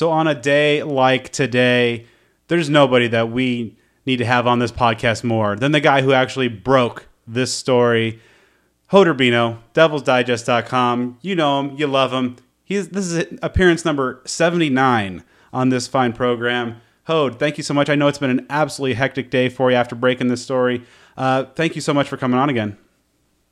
So on a day like today, there's nobody that we need to have on this podcast more than the guy who actually broke this story. Hod Rabino, devilsdigest.com. You know him, you love him. He's this is appearance number 79 on this fine program. Hod, thank you so much. I know it's been an absolutely hectic day for you after breaking this story. Uh, thank you so much for coming on again.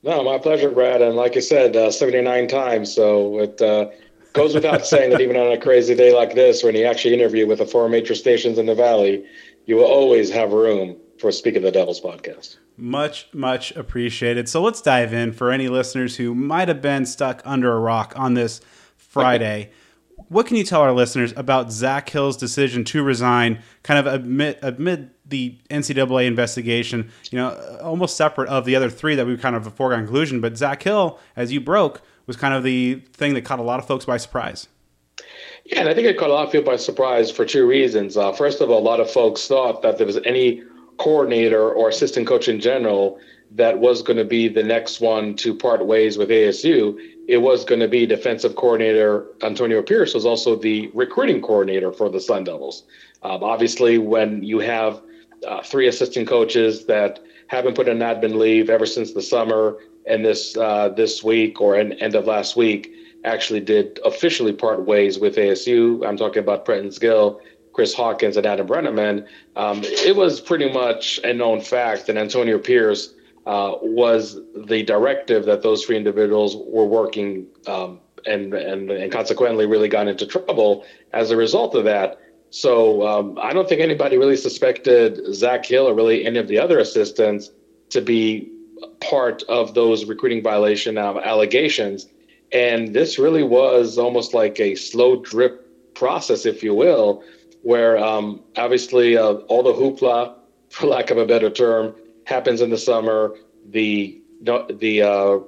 No, my pleasure, Brad. And like I said, uh, 79 times. So it uh, goes without saying that even on a crazy day like this, when you actually interview with the four major stations in the Valley, you will always have room for Speak of the Devils podcast. Much, much appreciated. So let's dive in for any listeners who might have been stuck under a rock on this Friday. what can you tell our listeners about Zach Hill's decision to resign, kind of admit amid the NCAA investigation? You know, almost separate of the other three that we kind of a foregone conclusion. But Zach Hill, as you broke, was kind of the thing that caught a lot of folks by surprise. Yeah, and I think it caught a lot of people by surprise for two reasons. Uh, first of all, a lot of folks thought that there was any coordinator or assistant coach in general that was going to be the next one to part ways with ASU. It was going to be defensive coordinator Antonio Pierce was also the recruiting coordinator for the Sun Devils. Um, obviously, when you have uh, three assistant coaches that haven't put an admin leave ever since the summer, and this uh, this week or end, end of last week actually did officially part ways with ASU. I'm talking about Prentice Gill Chris Hawkins and Adam Breneman, um, it was pretty much a known fact that Antonio Pierce uh, was the directive that those three individuals were working um, and, and, and consequently really got into trouble as a result of that. So um, I don't think anybody really suspected Zach Hill or really any of the other assistants to be part of those recruiting violation allegations. And this really was almost like a slow drip process, if you will, where um, obviously uh, all the hoopla, for lack of a better term, happens in the summer. The the uh,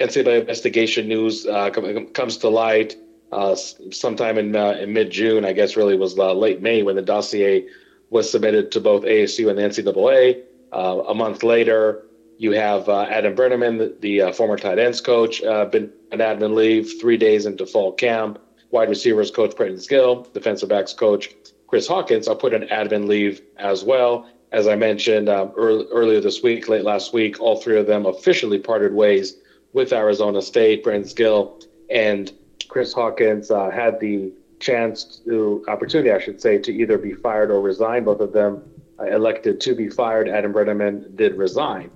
NCAA investigation news uh, comes to light uh, sometime in, uh, in mid June. I guess really was uh, late May when the dossier was submitted to both ASU and the NCAA. a month later, you have Adam Breneman, the, the former tight ends coach, been on admin leave three days into fall camp. Wide receivers coach Prentice Gill, defensive backs coach Chris Hawkins, I'll put an admin leave as well. As I mentioned um, early, earlier this week, late last week, all three of them officially parted ways with Arizona State. Brent Gill and Chris Hawkins uh, had the chance to opportunity, I should say, to either be fired or resign. Both of them uh, elected to be fired. Adam Breneman did resign,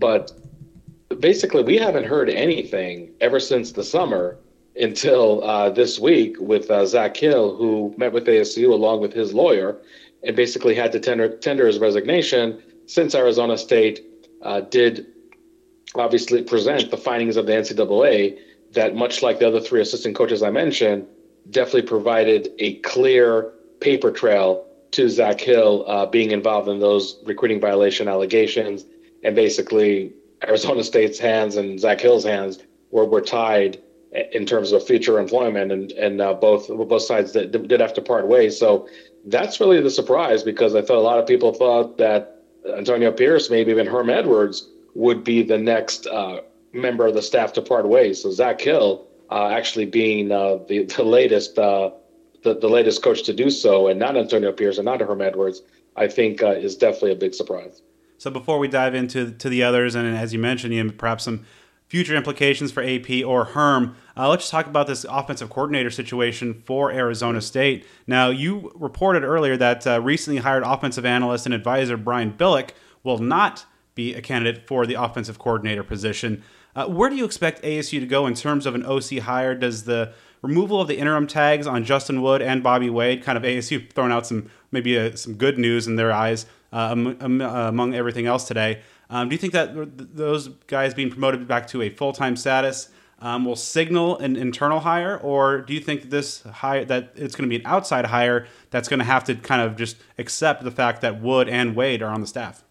but basically, we haven't heard anything ever since the summer until uh, this week with uh, Zach Hill, who met with ASU along with his lawyer and basically had to tender, tender his resignation since Arizona State uh, did obviously present the findings of the NCAA that, much like the other three assistant coaches I mentioned, definitely provided a clear paper trail to Zach Hill uh, being involved in those recruiting violation allegations. And basically, Arizona State's hands and Zach Hill's hands were, were tied in terms of future employment, and and uh, both both sides did, did have to part ways. So that's really the surprise because I thought a lot of people thought that Antonio Pierce, maybe even Herm Edwards, would be the next uh, member of the staff to part ways. So Zach Hill uh, actually being uh, the the latest uh, the, the latest coach to do so, and not Antonio Pierce and not Herm Edwards, I think uh, is definitely a big surprise. So before we dive into to the others, and as you mentioned, perhaps some future implications for AP or Herm. Uh, let's talk about this offensive coordinator situation for Arizona State. Now, you reported earlier that uh, recently hired offensive analyst and advisor Brian Billick will not be a candidate for the offensive coordinator position. Uh, where do you expect ASU to go in terms of an OC hire? Does the removal of the interim tags on Justin Wood and Bobby Wade kind of ASU throwing out some maybe uh, some good news in their eyes uh, among everything else today? Um, do you think that those guys being promoted back to a full time status um, will signal an internal hire, or do you think this hire that it's going to be an outside hire that's going to have to kind of just accept the fact that Wood and Wade are on the staff?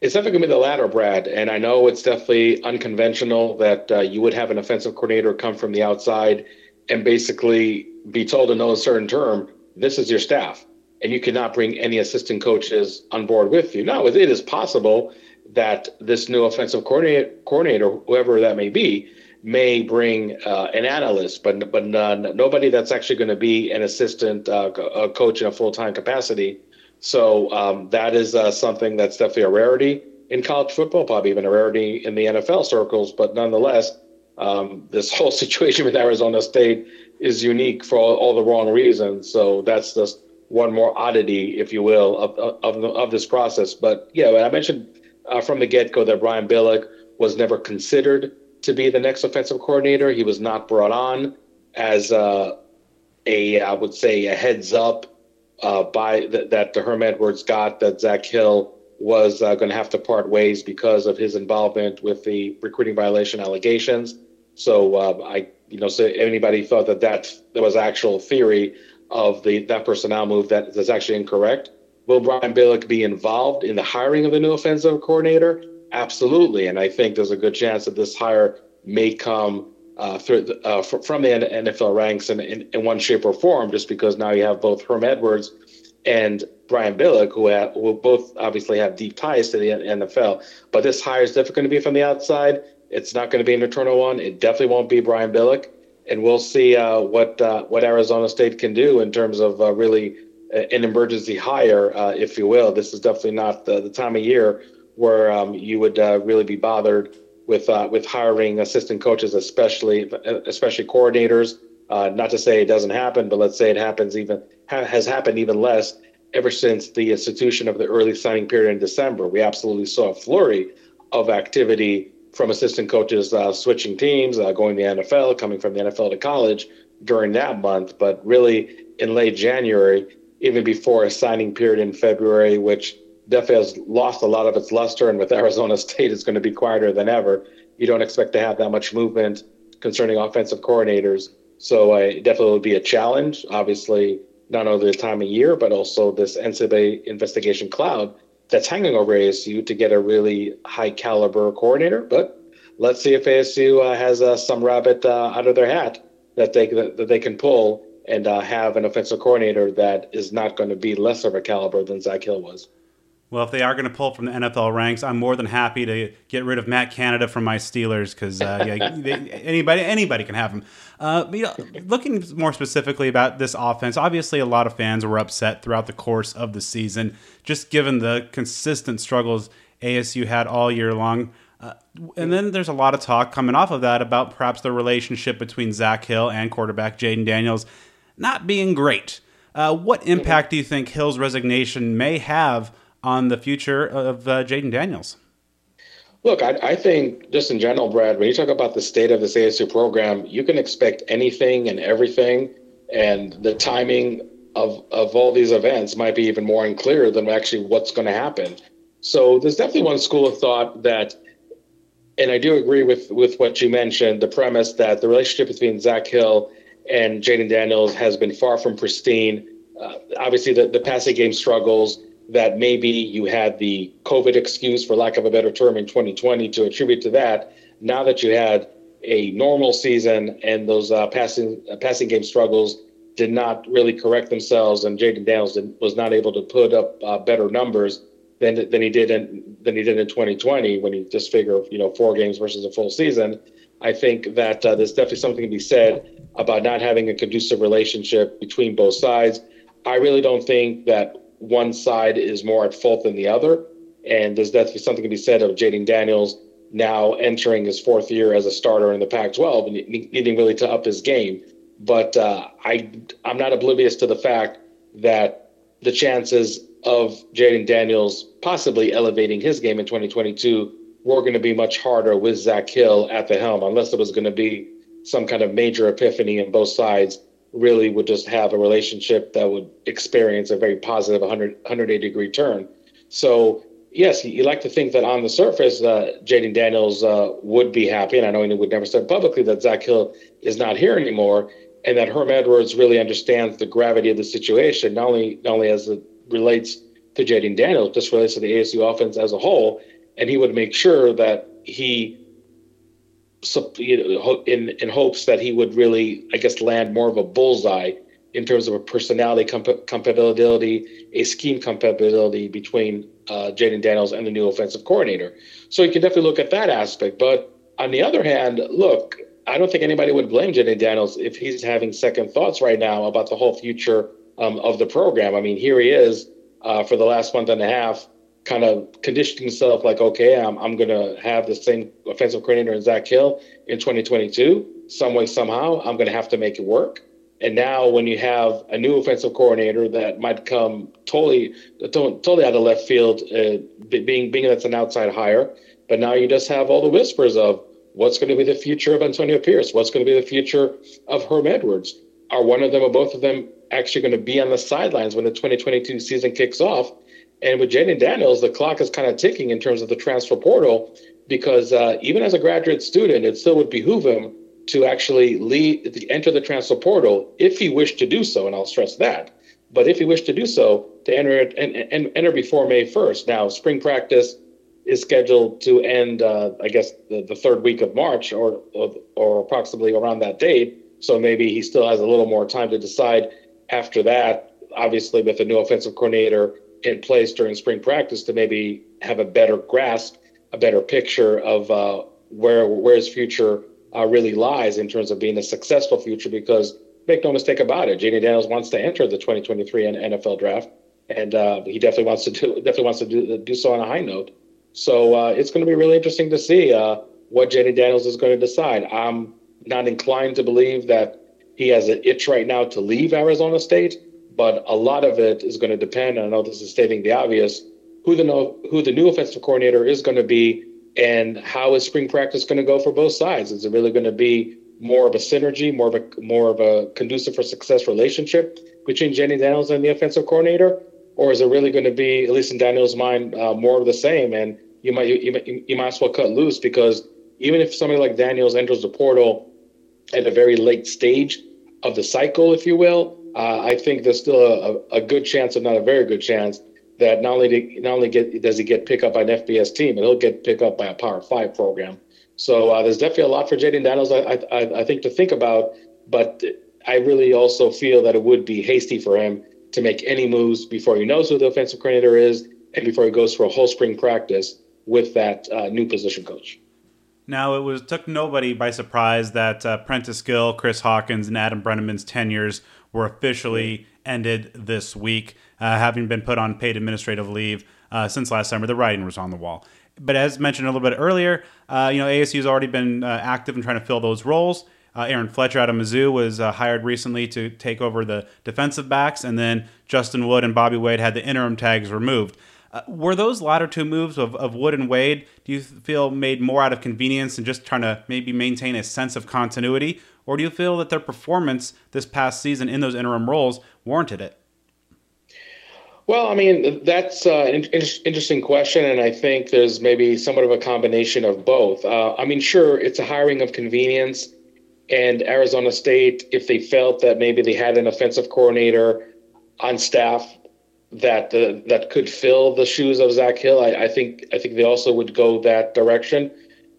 It's definitely going to be the latter, Brad. And I know it's definitely unconventional that uh, you would have an offensive coordinator come from the outside and basically be told in no certain term, this is your staff, and you cannot bring any assistant coaches on board with you. Now, it is possible that this new offensive coordinator, coordinator, whoever that may be, may bring uh, an analyst, but but nobody that's actually going to be an assistant uh, coach in a full time capacity. So um, that is uh, something that's definitely a rarity in college football, probably even a rarity in the NFL circles. But nonetheless, um, this whole situation with Arizona State is unique for all, all, the wrong reasons. So that's just one more oddity, if you will, of of, of this process. But yeah, I mentioned uh, from the get go that Brian Billick was never considered to be the next offensive coordinator. He was not brought on as uh, a, I would say, a heads up uh, by th- that the Herm Edwards got that Zach Hill was uh, going to have to part ways because of his involvement with the recruiting violation allegations. So uh, I, you know, so anybody thought that that, that was actual theory of the that personnel move that is actually incorrect. Will Brian Billick be involved in the hiring of the new offensive coordinator? Absolutely, and I think there's a good chance that this hire may come uh, uh, from the NFL ranks in, in, in, one shape or form, just because now you have both Herm Edwards and Brian Billick, who, have, who both obviously have deep ties to the NFL. But this hire is definitely going to be from the outside. It's not going to be an internal one. It definitely won't be Brian Billick, and we'll see uh, what uh, what Arizona State can do in terms of uh, really an emergency hire, if you will. This is definitely not the, the time of year where um, you would really be bothered with uh, with hiring assistant coaches, especially especially coordinators. Uh, not to say it doesn't happen, but let's say it happens even ha- has happened even less ever since the institution of the early signing period in December. We absolutely saw a flurry of activity from assistant coaches uh, switching teams, uh, going to the NFL, coming from the NFL to college during that month. But really, in late January, even before a signing period in February, which definitely has lost a lot of its luster, and with Arizona State, it's going to be quieter than ever. You don't expect to have that much movement concerning offensive coordinators. So uh, it definitely will be a challenge. Obviously, not only the time of year, but also this NCAA investigation cloud that's hanging over ASU to get a really high caliber coordinator. But let's see if ASU uh, has uh, some rabbit uh, out of their hat that they that, that they can pull and uh, have an offensive coordinator that is not going to be less of a caliber than Zach Hill was. Well, if they are going to pull from the NFL ranks, I'm more than happy to get rid of Matt Canada from my Steelers because uh, yeah, they, anybody anybody can have him. Uh, but, you know, looking more specifically about this offense, obviously a lot of fans were upset throughout the course of the season, just given the consistent struggles ASU had all year long. Uh, and then there's a lot of talk coming off of that about perhaps the relationship between Zach Hill and quarterback Jayden Daniels not being great. Uh, what impact do you think Hill's resignation may have? On the future of uh, Jayden Daniels? Look, I, I, think just in general, Brad, when you talk about the state of this ASU program, you can expect anything and everything, and the timing of of all these events might be even more unclear than actually what's going to happen. So there's definitely one school of thought that, and I do agree with with what you mentioned, the premise that the relationship between Zach Hill and Jayden Daniels has been far from pristine. Uh, obviously, the, the passing game struggles that maybe you had the COVID excuse, for lack of a better term, in 2020 to attribute to that. Now that you had a normal season and those uh, passing uh, passing game struggles did not really correct themselves, and Jayden Daniels did, was not able to put up uh, better numbers than than he did in than he did in 2020 when you just figure you know four games versus a full season. I think that uh, there's definitely something to be said about not having a conducive relationship between both sides. I really don't think that one side is more at fault than the other. And there's definitely something to be said of Jayden Daniels now entering his fourth year as a starter in the Pac-12 and needing really to up his game. But uh, I, I'm not oblivious to the fact that the chances of Jayden Daniels possibly elevating his game in 2022 were going to be much harder with Zach Hill at the helm, unless there was going to be some kind of major epiphany in both sides really would just have a relationship that would experience a very positive 100, 180 degree turn. So, yes, you like to think that on the surface, uh, Jayden Daniels uh, would be happy. And I know he would never say publicly that Zach Hill is not here anymore and that Herm Edwards really understands the gravity of the situation, not only, not only as it relates to Jayden Daniels, just relates to the ASU offense as a whole. And he would make sure that he in in hopes that he would really, I guess, land more of a bullseye in terms of a personality comp- compatibility, a scheme compatibility between uh, Jayden Daniels and the new offensive coordinator. So you can definitely look at that aspect. But on the other hand, look, I don't think anybody would blame Jayden Daniels if he's having second thoughts right now about the whole future um, of the program. I mean, here he is uh, for the last month and a half, kind of conditioning himself like, okay, I'm, I'm going to have the same offensive coordinator as Zach Hill in 2022. Some way, somehow, I'm going to have to make it work. And now, when you have a new offensive coordinator that might come totally, totally out of left field, uh, being being that's an outside hire, but now you just have all the whispers of what's going to be the future of Antonio Pierce, what's going to be the future of Herm Edwards. Are one of them or both of them actually going to be on the sidelines when the 2022 season kicks off? And with Jayden Daniels, the clock is kind of ticking in terms of the transfer portal because uh, even as a graduate student, it still would behoove him to actually lead, enter the transfer portal if he wished to do so, and I'll stress that. But if he wished to do so, to enter it and, and enter before May 1st. Now, spring practice is scheduled to end, uh, I guess, the, the, third week of March or, or, or approximately around that date. So maybe he still has a little more time to decide after that. Obviously, with a new offensive coordinator in place during spring practice, to maybe have a better grasp, a better picture of uh, where where his future uh, really lies in terms of being a successful future. Because make no mistake about it, Jayden Daniels wants to enter the 2023 NFL draft, and uh, he definitely wants to do definitely wants to do, do so on a high note. So uh, it's going to be really interesting to see uh, what Jayden Daniels is going to decide. I'm not inclined to believe that he has an itch right now to leave Arizona State, but a lot of it is going to depend. And I know this is stating the obvious who the who the new offensive coordinator is going to be and how is spring practice going to go for both sides? Is it really going to be more of a synergy, more of a more of a conducive for success relationship between Jayden Daniels and the offensive coordinator, or is it really going to be, at least in Daniels' mind, uh, more of the same? And you might you, you, you might as well cut loose because even if somebody like Daniels enters the portal at a very late stage of the cycle, if you will, uh, I think there's still a, a good chance, if not a very good chance, that not only not only get, does he get picked up by an FBS team, but he'll get picked up by a Power Five program. So uh, there's definitely a lot for Jayden Daniels, I, I, I think, to think about. But I really also feel that it would be hasty for him to make any moves before he knows who the offensive coordinator is and before he goes for a whole spring practice with that uh, new position coach. Now, it was took nobody by surprise that uh, Prentice Gill, Chris Hawkins, and Adam Breneman's tenures were officially ended this week uh, having been put on paid administrative leave uh, since last summer. The writing was on the wall. But as mentioned a little bit earlier, uh, you know ASU has already been uh, active in trying to fill those roles. Uh, Aaron Fletcher out of Mizzou was uh, hired recently to take over the defensive backs, and then Justin Wood and Bobby Wade had the interim tags removed. Uh, were those latter two moves of, of Wood and Wade, do you feel made more out of convenience and just trying to maybe maintain a sense of continuity? Or do you feel that their performance this past season in those interim roles warranted it? Well, I mean, that's uh, an interesting question. And I think there's maybe somewhat of a combination of both. Uh, I mean, sure, it's a hiring of convenience. And Arizona State, if they felt that maybe they had an offensive coordinator on staff that uh, that could fill the shoes of Zach Hill, I, I think I think they also would go that direction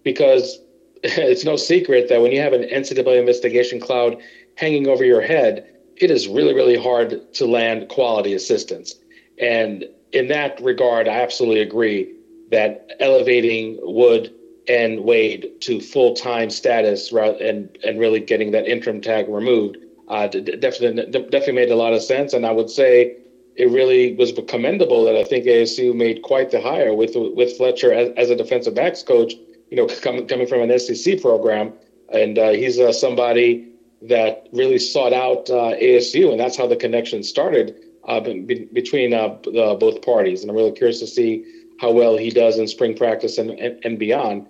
because it's no secret that when you have an NCAA investigation cloud hanging over your head, it is really really hard to land quality assistants. And in that regard, I absolutely agree that elevating Wood and Wade to full time status and and really getting that interim tag removed uh, definitely definitely made a lot of sense. And I would say it really was commendable that I think ASU made quite the hire with with Fletcher as, as a defensive backs coach. You know, coming coming from an SEC program, and uh, he's uh, somebody that really sought out uh, ASU, and that's how the connection started uh, be, between uh, both parties. And I'm really curious to see how well he does in spring practice and, and, and beyond.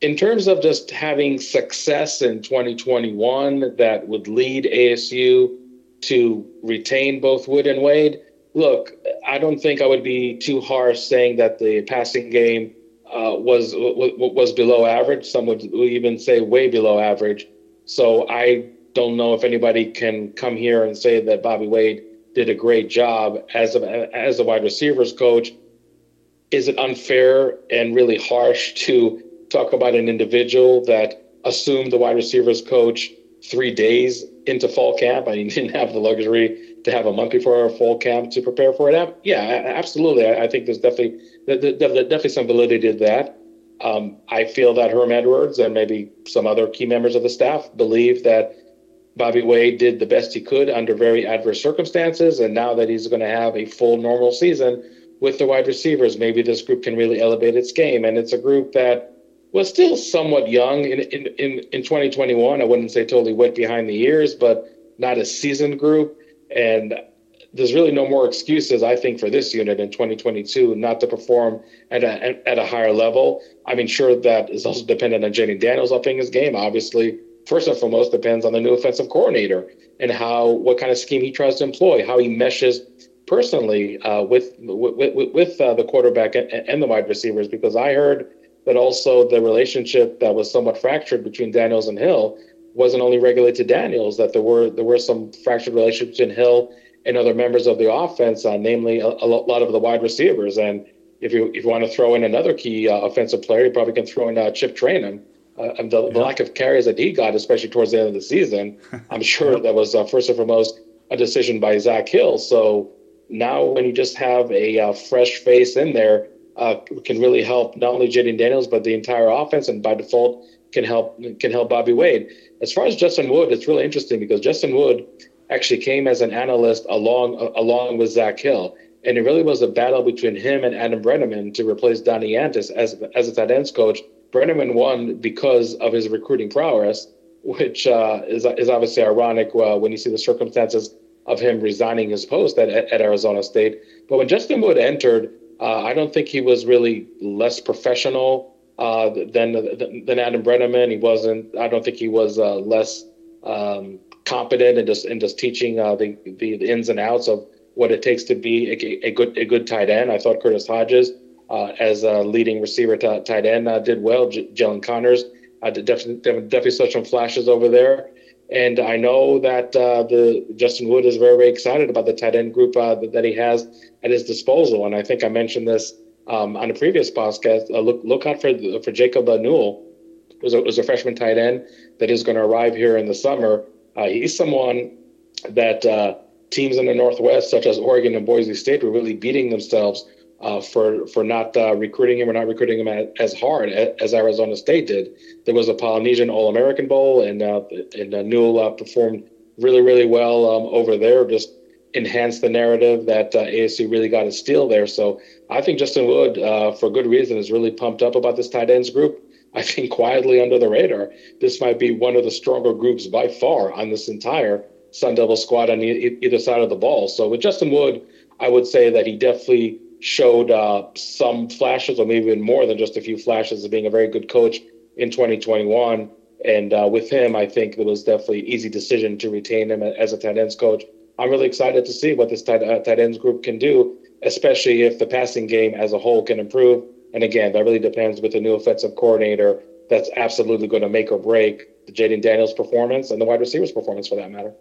In terms of just having success in 2021 that would lead ASU to retain both Wood and Wade, look, I don't think I would be too harsh saying that the passing game uh, was was below average. Some would even say way below average. So I don't know if anybody can come here and say that Bobby Wade did a great job as a, as a wide receivers coach. Is it unfair and really harsh to talk about an individual that assumed the wide receivers coach three days into fall camp? I mean, didn't have the luxury to have a month before fall camp to prepare for it. Yeah, absolutely. I think there's definitely definitely some validity to that. Um, I feel that Herm Edwards and maybe some other key members of the staff believe that Bobby Wade did the best he could under very adverse circumstances. And now that he's going to have a full normal season with the wide receivers, maybe this group can really elevate its game. And it's a group that was still somewhat young in, in, in, in 2021. I wouldn't say totally wet behind the ears, but not a seasoned group. And there's really no more excuses, I think, for this unit in 2022 not to perform at a at a higher level. I mean, sure, that is also dependent on Jayden Daniels upping his game. Obviously, first and foremost, depends on the new offensive coordinator and how what kind of scheme he tries to employ, how he meshes personally uh, with with, with, with uh, the quarterback and, and the wide receivers. Because I heard that also the relationship that was somewhat fractured between Daniels and Hill wasn't only regulated to Daniels; that there were there were some fractured relationships in Hill and other members of the offense, uh, namely a, a, lot of the wide receivers. And if you if you want to throw in another key uh, offensive player, you probably can throw in uh, Chip Trayanum. Uh, and the, yeah. the, lack of carries that he got, especially towards the end of the season, I'm sure that was uh, first and foremost a decision by Zach Hill. So now, when you just have a uh, fresh face in there, uh, can really help not only Jayden Daniels but the entire offense, and by default can help can help Bobby Wade. As far as Justin Wood, it's really interesting because Justin Wood actually came as an analyst along along with Zach Hill. And it really was a battle between him and Adam Breneman to replace Donnie Yantis as, as a tight ends coach. Breneman won because of his recruiting prowess, which uh, is, is obviously ironic uh, when you see the circumstances of him resigning his post at, at Arizona State. But when Justin Wood entered, uh, I don't think he was really less professional uh, than than Adam Breneman. He wasn't. I don't think he was uh, less um, competent in just and just teaching uh, the, the, the ins and outs of what it takes to be a, a good a good tight end. I thought Curtis Hodges uh, as a leading receiver t- tight end uh, did well. J- Jalin Conyers definitely definitely saw some flashes over there. And I know that the Justin Wood is very very excited about the tight end group that, that, he has at his disposal. And I think I mentioned this um, on a previous podcast. Uh, look look out for for Jacob Newell, who's a, who's a freshman tight end that is going to arrive here in the summer. Uh, he's someone that uh, teams in the Northwest, such as Oregon and Boise State, were really beating themselves uh, for for not uh, recruiting him or not recruiting him as hard as Arizona State did. There was a Polynesian All American Bowl, and uh, and uh, Newell performed really really well um, over there. Just enhanced the narrative that ASU really got a steal there. So I think Justin Wood, for good reason, is really pumped up about this tight ends group. I think quietly under the radar, this might be one of the stronger groups by far on this entire Sun Devil squad on e- either side of the ball. So with Justin Wood, I would say that he definitely showed uh, some flashes, or maybe even more than just a few flashes, of being a very good coach in 2021. And uh, with him, I think it was definitely an easy decision to retain him as a tight ends coach. I'm really excited to see what this tight, uh, tight ends group can do, especially if the passing game as a whole can improve and again, that really depends with the new offensive coordinator. That's absolutely going to make or break the Jayden Daniels performance and the wide receivers performance for that matter.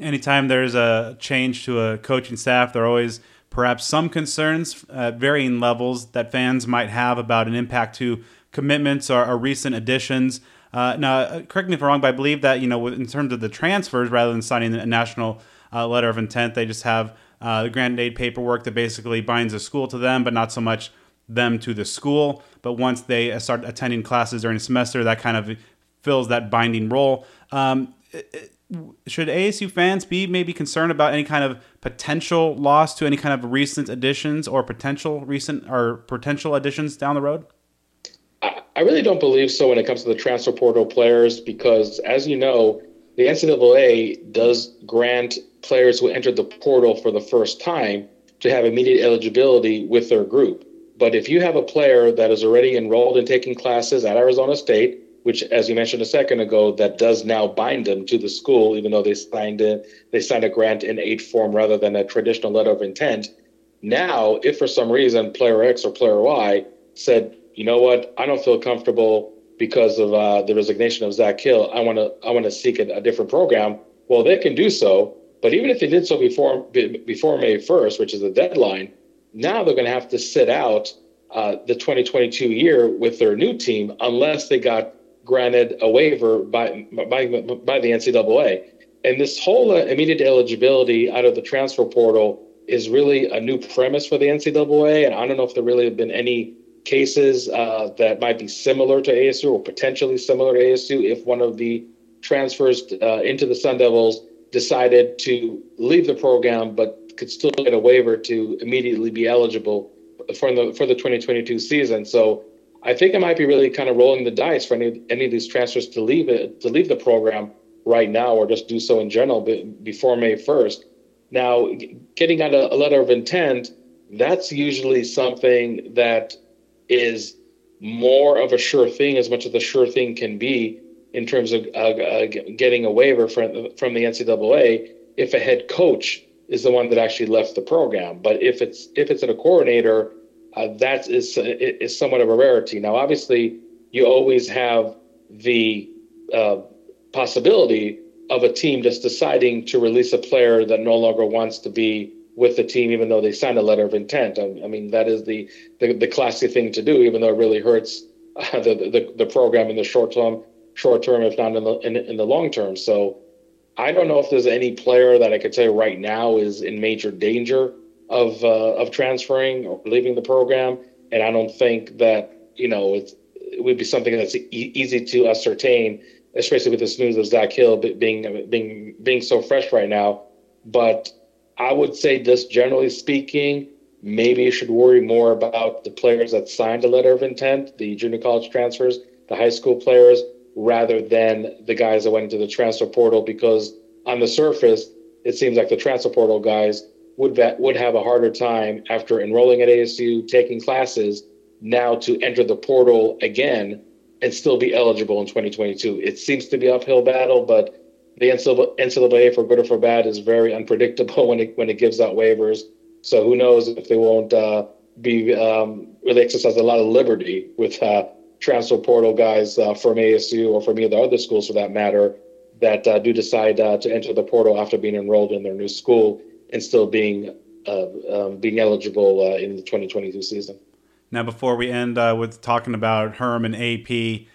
Anytime there's a change to a coaching staff, there are always perhaps some concerns at varying levels that fans might have about an impact to commitments or, or recent additions. Uh, now, uh, correct me if I'm wrong, but I believe that you know, in terms of the transfers, rather than signing a national uh, letter of intent, they just have uh, the grant aid paperwork that basically binds the school to them, but not so much them to the school. But once they start attending classes during the semester, that kind of fills that binding role. Um, should ASU fans be maybe concerned about any kind of potential loss to any kind of recent additions or potential recent or potential additions down the road? I really don't believe so when it comes to the transfer portal players because, as you know, the NCAA does grant players who entered the portal for the first time to have immediate eligibility with their group. But if you have a player that is already enrolled in taking classes at Arizona State, which, as you mentioned a second ago, that does now bind them to the school, even though they signed it, they signed a grant in aid form rather than a traditional letter of intent. Now, if for some reason player X or player Y said, you know what, I don't feel comfortable because of uh, the resignation of Zach Hill, I want to I want to seek a, a different program. Well, they can do so. But even if they did so before before May 1st, which is the deadline, now they're going to have to sit out uh, the 2022 year with their new team unless they got granted a waiver by by, by the NCAA. And this whole uh, immediate eligibility out of the transfer portal is really a new premise for the NCAA. And I don't know if there really have been any cases uh, that might be similar to ASU or potentially similar to ASU if one of the transfers uh, into the Sun Devils decided to leave the program but could still get a waiver to immediately be eligible for the for the 2022 season. So I think it might be really kind of rolling the dice for any, any of these transfers to leave it to leave the program right now or just do so in general before May 1st. Now, getting out a, a letter of intent, that's usually something that is more of a sure thing, as much as a sure thing can be in terms of uh, uh, getting a waiver from, from the NCAA if a head coach is the one that actually left the program. But if it's if it's a coordinator, uh, that is is somewhat of a rarity. Now, obviously, you always have the uh, possibility of a team just deciding to release a player that no longer wants to be with the team, even though they signed a letter of intent. I, I mean, that is the, the, the classy thing to do, even though it really hurts uh, the, the, the program in the short term, short term, if not in the in, in the long term. So, I don't know if there's any player that I could say right now is in major danger of uh, of transferring or leaving the program, and I don't think that you know it would be something that's e- easy to ascertain especially with this news of Zach Hill being being being so fresh right now. But I would say, just generally speaking, maybe you should worry more about the players that signed a letter of intent, the junior college transfers, the high school players, rather than the guys that went into the transfer portal. Because on the surface, it seems like the transfer portal guys would would have a harder time after enrolling at ASU, taking classes, now to enter the portal again and still be eligible in 2022. It seems to be uphill battle, but the NCAA, for good or for bad, is very unpredictable when it when it gives out waivers. So who knows if they won't uh, be um, really exercise a lot of liberty with uh, transfer portal guys uh, from ASU or from either other schools for that matter that uh, do decide uh, to enter the portal after being enrolled in their new school and still being uh, um, being eligible in the 2022 season. Now, before we end uh, with talking about Herm and AP,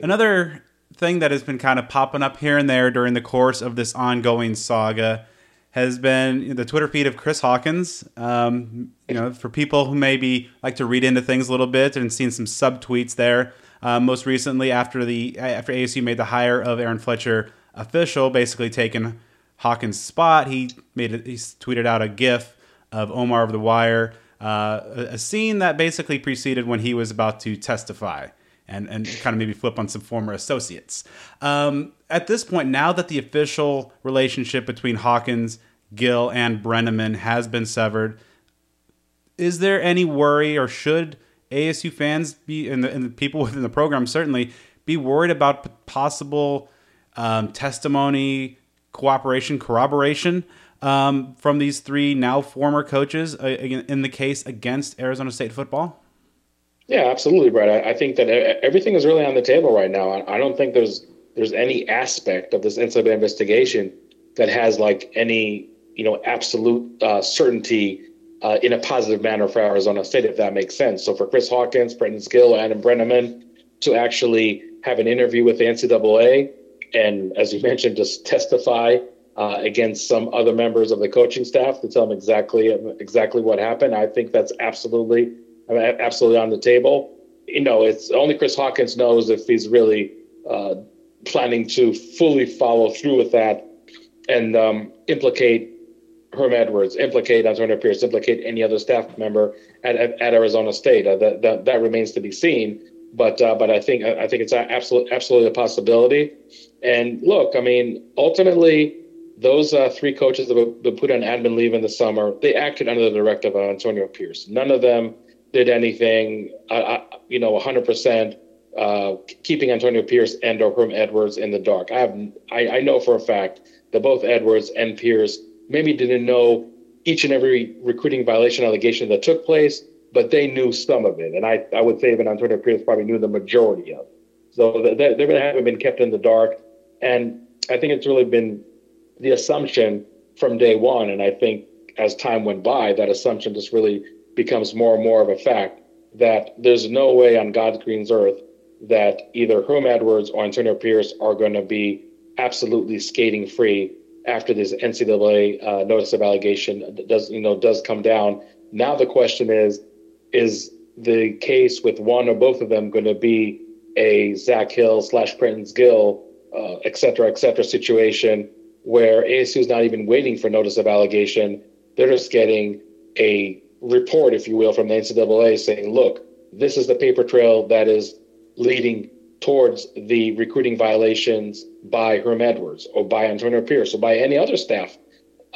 another thing that has been kind of popping up here and there during the course of this ongoing saga has been the Twitter feed of Chris Hawkins. Um, you know, for people who maybe like to read into things a little bit and seen some sub tweets there. Uh, most recently, after the after ASU made the hire of Aaron Fletcher official, basically taking Hawkins' spot, he made it, he tweeted out a GIF of Omar of the Wire uh, a scene that basically preceded when he was about to testify and, and kind of maybe flip on some former associates. Um, at this point, now that the official relationship between Hawkins, Gill, and Breneman has been severed, is there any worry or should ASU fans be, and the, and the people within the program certainly, be worried about possible um, testimony, cooperation, corroboration um, from these three now former coaches uh, in the case against Arizona State football? Yeah, absolutely, Brett. I, I, think that everything is really on the table right now. I, I don't think there's there's any aspect of this NCAA investigation that has like any you know absolute uh, certainty uh, in a positive manner for Arizona State, if that makes sense. So for Chris Hawkins, Prentice Gill, Adam Breneman to actually have an interview with the NCAA and, as you mentioned, just testify uh, against some other members of the coaching staff to tell them exactly exactly what happened. I think that's absolutely absolutely on the table. You know, it's only Chris Hawkins knows if he's really uh, planning to fully follow through with that and um, implicate Herm Edwards, implicate Antonio Pierce, implicate any other staff member at, at, at Arizona State. Uh, that, that that remains to be seen. But uh, but I think I think it's absolutely absolutely a possibility. And look, I mean, ultimately those uh, three coaches that were put on admin leave in the summer, they acted under the directive of Antonio Pierce. None of them did anything, you know, 100% uh, keeping Antonio Pierce and or Herm Edwards in the dark. I have, I, I know for a fact that both Edwards and Pierce maybe didn't know each and every recruiting violation allegation that took place, but they knew some of it. And I, I would say even Antonio Pierce probably knew the majority of it. So they, they haven't been kept in the dark. And I think it's really been the assumption from day one. And I think as time went by, that assumption just really becomes more and more of a fact that there's no way on God's green earth that either Herm Edwards or Antonio Pierce are going to be absolutely skating free after this NCAA uh, notice of allegation does you know does come down. Now the question is, is the case with one or both of them going to be a Zach Hill slash Prentice Gill, uh, et cetera, et cetera situation where ASU is not even waiting for notice of allegation. They're just getting a report, if you will, from the NCAA saying, look, this is the paper trail that is leading towards the recruiting violations by Herm Edwards or by Antonio Pierce or by any other staff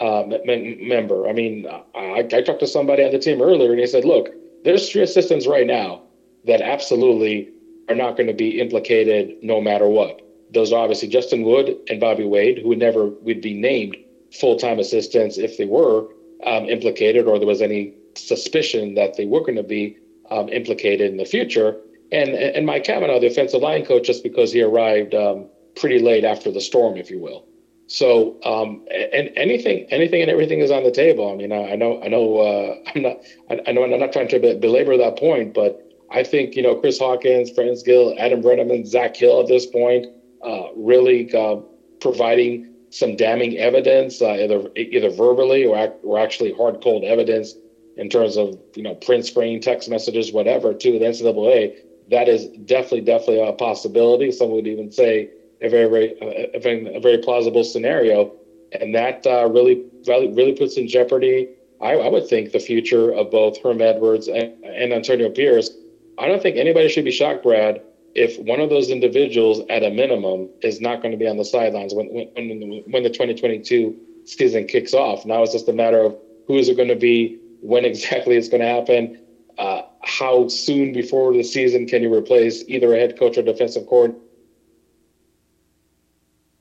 uh, m- member. I mean, I, I talked to somebody on the team earlier and he said, look, there's three assistants right now that absolutely are not going to be implicated no matter what. Those are obviously Justin Wood and Bobby Wade, who would never would be named full-time assistants if they were um, implicated or there was any suspicion that they were going to be um, implicated in the future. And and Mike Cavanaugh, the offensive line coach, just because he arrived um, pretty late after the storm, if you will. So, um, and anything, anything, and everything is on the table. I mean, I, I know, I know, uh, I'm not, I, I, know, I'm not trying to belabor that point, but I think you know Chris Hawkins, Prentice Gill, Adam Breneman, Zach Hill at this point, uh, really uh, providing some damning evidence, uh, either either verbally or or actually hard cold evidence in terms of you know print screen, text messages, whatever, to the NCAA. That is definitely definitely a possibility. Some would even say a very very a very, a very plausible scenario, and that uh, really really puts in jeopardy. I, I, would think the future of both Herm Edwards and, and Antonio Pierce. I don't think anybody should be shocked, Brad, if one of those individuals, at a minimum, is not going to be on the sidelines when when, when the 2022 season kicks off. Now it's just a matter of who is it going to be, when exactly it's going to happen, uh, how soon before the season can you replace either a head coach or defensive coordinator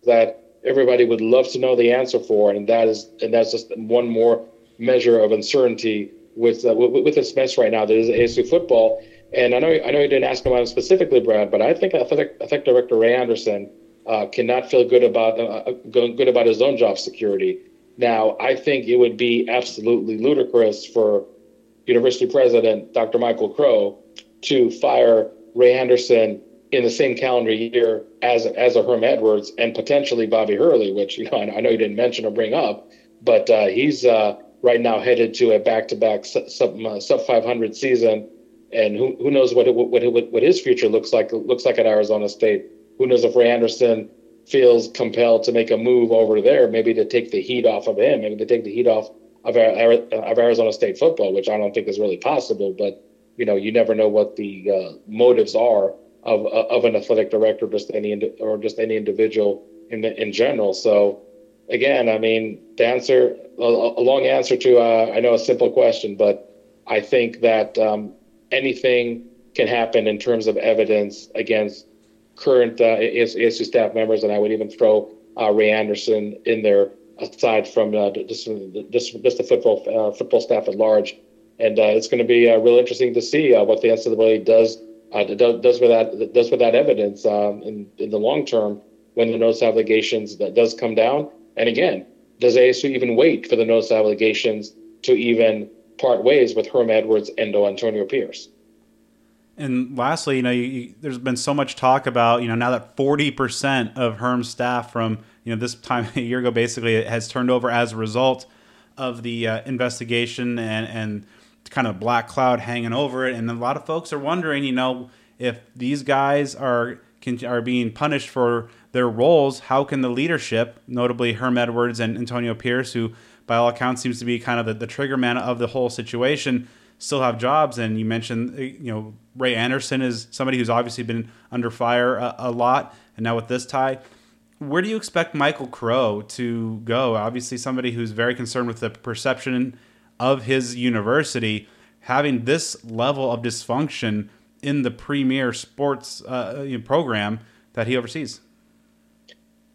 that everybody would love to know the answer for, and that is and that's just one more measure of uncertainty with uh, with, with this mess right now that is ASU football. And I know I know you didn't ask about it specifically, Brad, but I think athletic, athletic director Ray Anderson uh, cannot feel good about uh, uh good about his own job security. Now, I think it would be absolutely ludicrous for University President Dr. Michael Crow to fire Ray Anderson in the same calendar year as as a Herm Edwards and potentially Bobby Hurley, which you know I know you didn't mention or bring up, but uh, he's uh, right now headed to a back-to-back sub uh, sub 500 season, and who who knows what, what what what his future looks like looks like at Arizona State. Who knows if Ray Anderson feels compelled to make a move over there, maybe to take the heat off of him, maybe to take the heat off of, of Arizona State football, which I don't think is really possible. But you know, you never know what the uh, motives are of of an athletic director, just any or just any individual in the, in general. So again, I mean, the answer a, a long answer to uh, I know a simple question, but I think that um, anything can happen in terms of evidence against current uh, ASU staff members, and I would even throw uh, Ray Anderson in there aside from uh, just, just, just the football uh, football staff at large. And uh, it's going to be uh, real interesting to see what the NCAA does does with that does with that evidence um, in in the long term when the notice of allegations that does come down. And again, does ASU even wait for the notice of allegations to even part ways with Herm Edwards and Antonio Pierce? And lastly, you know, you, you, there's been so much talk about, you know, now that 40% of Herm's staff from, you know, this time a year ago basically has turned over as a result of the uh, investigation and, and kind of black cloud hanging over it. And a lot of folks are wondering, you know, if these guys are can, are being punished for their roles, how can the leadership, notably Herm Edwards and Antonio Pierce, who by all accounts seems to be kind of the, the trigger man of the whole situation, still have jobs? And you mentioned, uh, you know, Ray Anderson is somebody who's obviously been under fire a, a lot, and now with this tie. Where do you expect Michael Crow to go? Obviously, somebody who's very concerned with the perception of his university having this level of dysfunction in the premier sports uh, program that he oversees?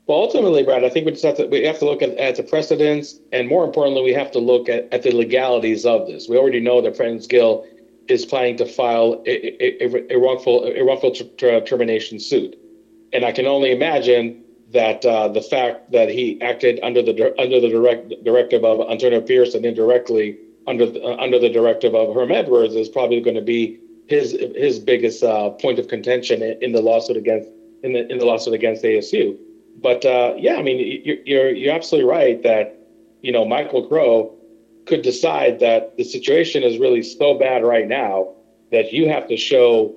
Well, ultimately, Brad, I think we just have to we have to look at, at the precedents, and more importantly, we have to look at, at the legalities of this. We already know that Prentice Gill is planning to file a, a, a wrongful a wrongful ter- termination suit, and I can only imagine that uh, the fact that he acted under the under the direct directive of Antonio Pierce and indirectly under the, uh, under the directive of Herm Edwards is probably going to be his his biggest uh, point of contention in, the lawsuit against in the in the lawsuit against ASU. But uh, yeah, I mean you're, you're you're absolutely right that you know Michael Crow could decide that the situation is really so bad right now that you have to show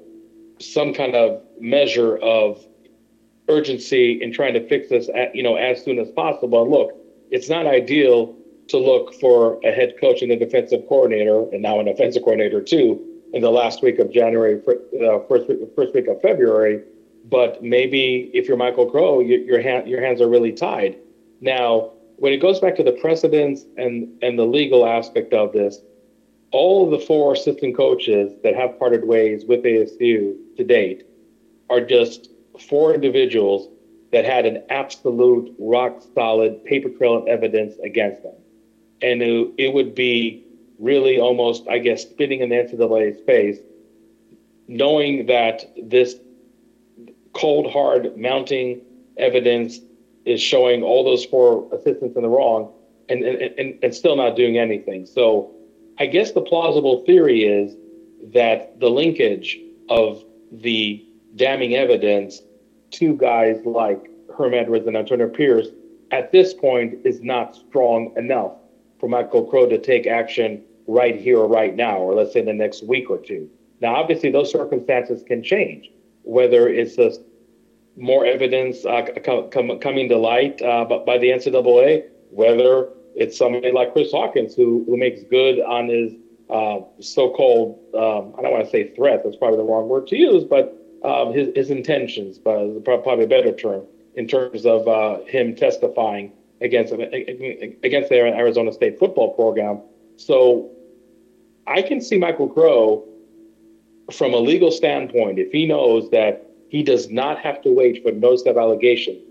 some kind of measure of urgency in trying to fix this, at, you know, as soon as possible. And look, it's not ideal to look for a head coach and a defensive coordinator, and now an offensive coordinator too, in the last week of January, uh, first week, first week of February. But maybe if you're Michael Crow, your your, hand, your hands are really tied. Now, when it goes back to the precedents and and the legal aspect of this, all of the four assistant coaches that have parted ways with ASU to date are just four individuals that had an absolute rock solid paper trail of evidence against them. And it, it would be really almost, I guess, spitting in the NCAA's face, knowing that this cold, hard mounting evidence is showing all those four assistants in the wrong and, and, and and still not doing anything. So I guess the plausible theory is that the linkage of the damning evidence to guys like Herm Edwards and Antonio Pierce at this point is not strong enough for Michael Crow to take action right here or right now, or let's say the next week or two. Now, obviously, those circumstances can change, whether it's just more evidence uh, com- com- coming to light uh, by the NCAA, whether it's somebody like Chris Hawkins who, who makes good on his uh, so-called, um, I don't want to say threat, that's probably the wrong word to use, but um, his, his intentions, but probably a better term, in terms of uh, him testifying against against the Arizona State football program. So I can see Michael Crow from a legal standpoint, if he knows that he does not have to wait for notice of allegation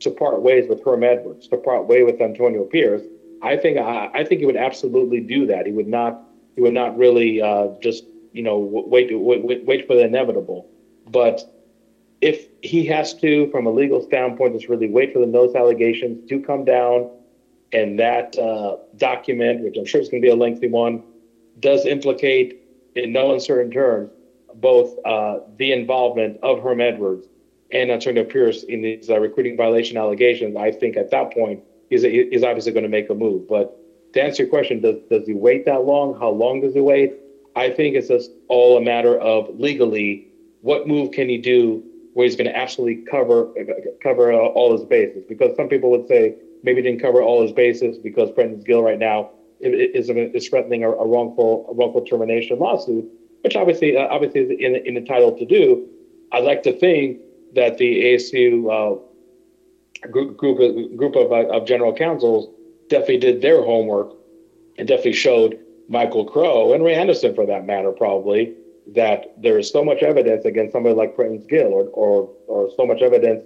to part ways with Herm Edwards, to part way with Antonio Pierce. I think I, I think he would absolutely do that. He would not he would not really uh, just you know wait, wait wait for the inevitable. But if he has to, from a legal standpoint, just really wait for the notice allegations to come down, and that uh, document, which I'm sure is going to be a lengthy one, does implicate, in no uncertain terms, both uh, the involvement of Herm Edwards and Antonio Pierce in these uh, recruiting violation allegations, I think at that point is he's obviously going to make a move. But to answer your question, does, does he wait that long? How long does he wait? I think it's just all a matter of legally what move can he do where he's going to absolutely cover cover all his bases. Because some people would say maybe he didn't cover all his bases because Prentice Gill right now is, is threatening a, a, wrongful a wrongful termination lawsuit, which obviously uh, obviously is in, in entitled to do. I'd like to think that the ASU uh, group group of, group of, uh, of general counsels definitely did their homework and definitely showed Michael Crow and Ray Anderson, for that matter, probably that there is so much evidence against somebody like Prentice Gill, or, or or so much evidence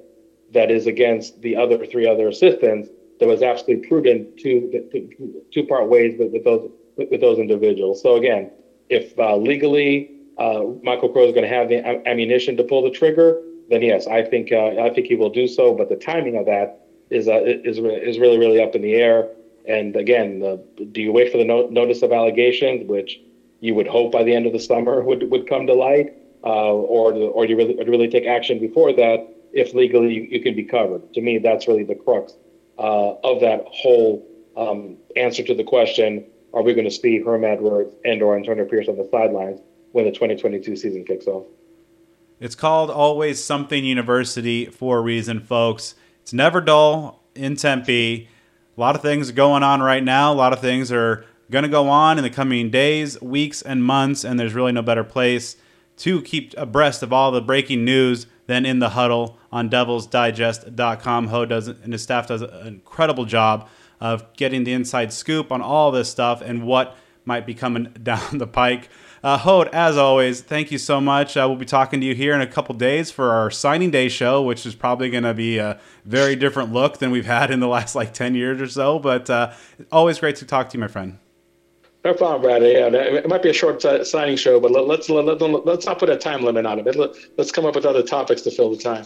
that is against the other three other assistants that was absolutely prudent to to, to part ways with, with those with, with, those individuals. So again, if uh, legally uh, Michael Crow is going to have the ammunition to pull the trigger, then yes, I think uh, I think he will do so. But the timing of that is uh, is is really really up in the air. And again, do you wait for the no- notice of allegations, which you would hope by the end of the summer would, would come to light, uh, or or do you really, really take action before that if legally you, you can be covered? To me, that's really the crux uh, of that whole um, answer to the question: Are we going to see Herm Edwards and or Antonio Pierce on the sidelines when the 2022 season kicks off? It's called Always Something University for a reason, folks. It's never dull in Tempe. A lot of things are going on right now. A lot of things are going to go on in the coming days, weeks, and months, and there's really no better place to keep abreast of all the breaking news than in the huddle on devilsdigest.com. Hod does and his staff does an incredible job of getting the inside scoop on all this stuff and what might be coming down the pike. Uh, Hod, as always, thank you so much. Uh, we'll be talking to you here in a couple days for our signing day show, which is probably going to be a very different look than we've had in the last like 10 years or so. But uh, always great to talk to you, my friend. No problem, Brad. Yeah, it might be a short signing show, but let, us let, let, let's not put a time limit on it. Let's come up with other topics to fill the time.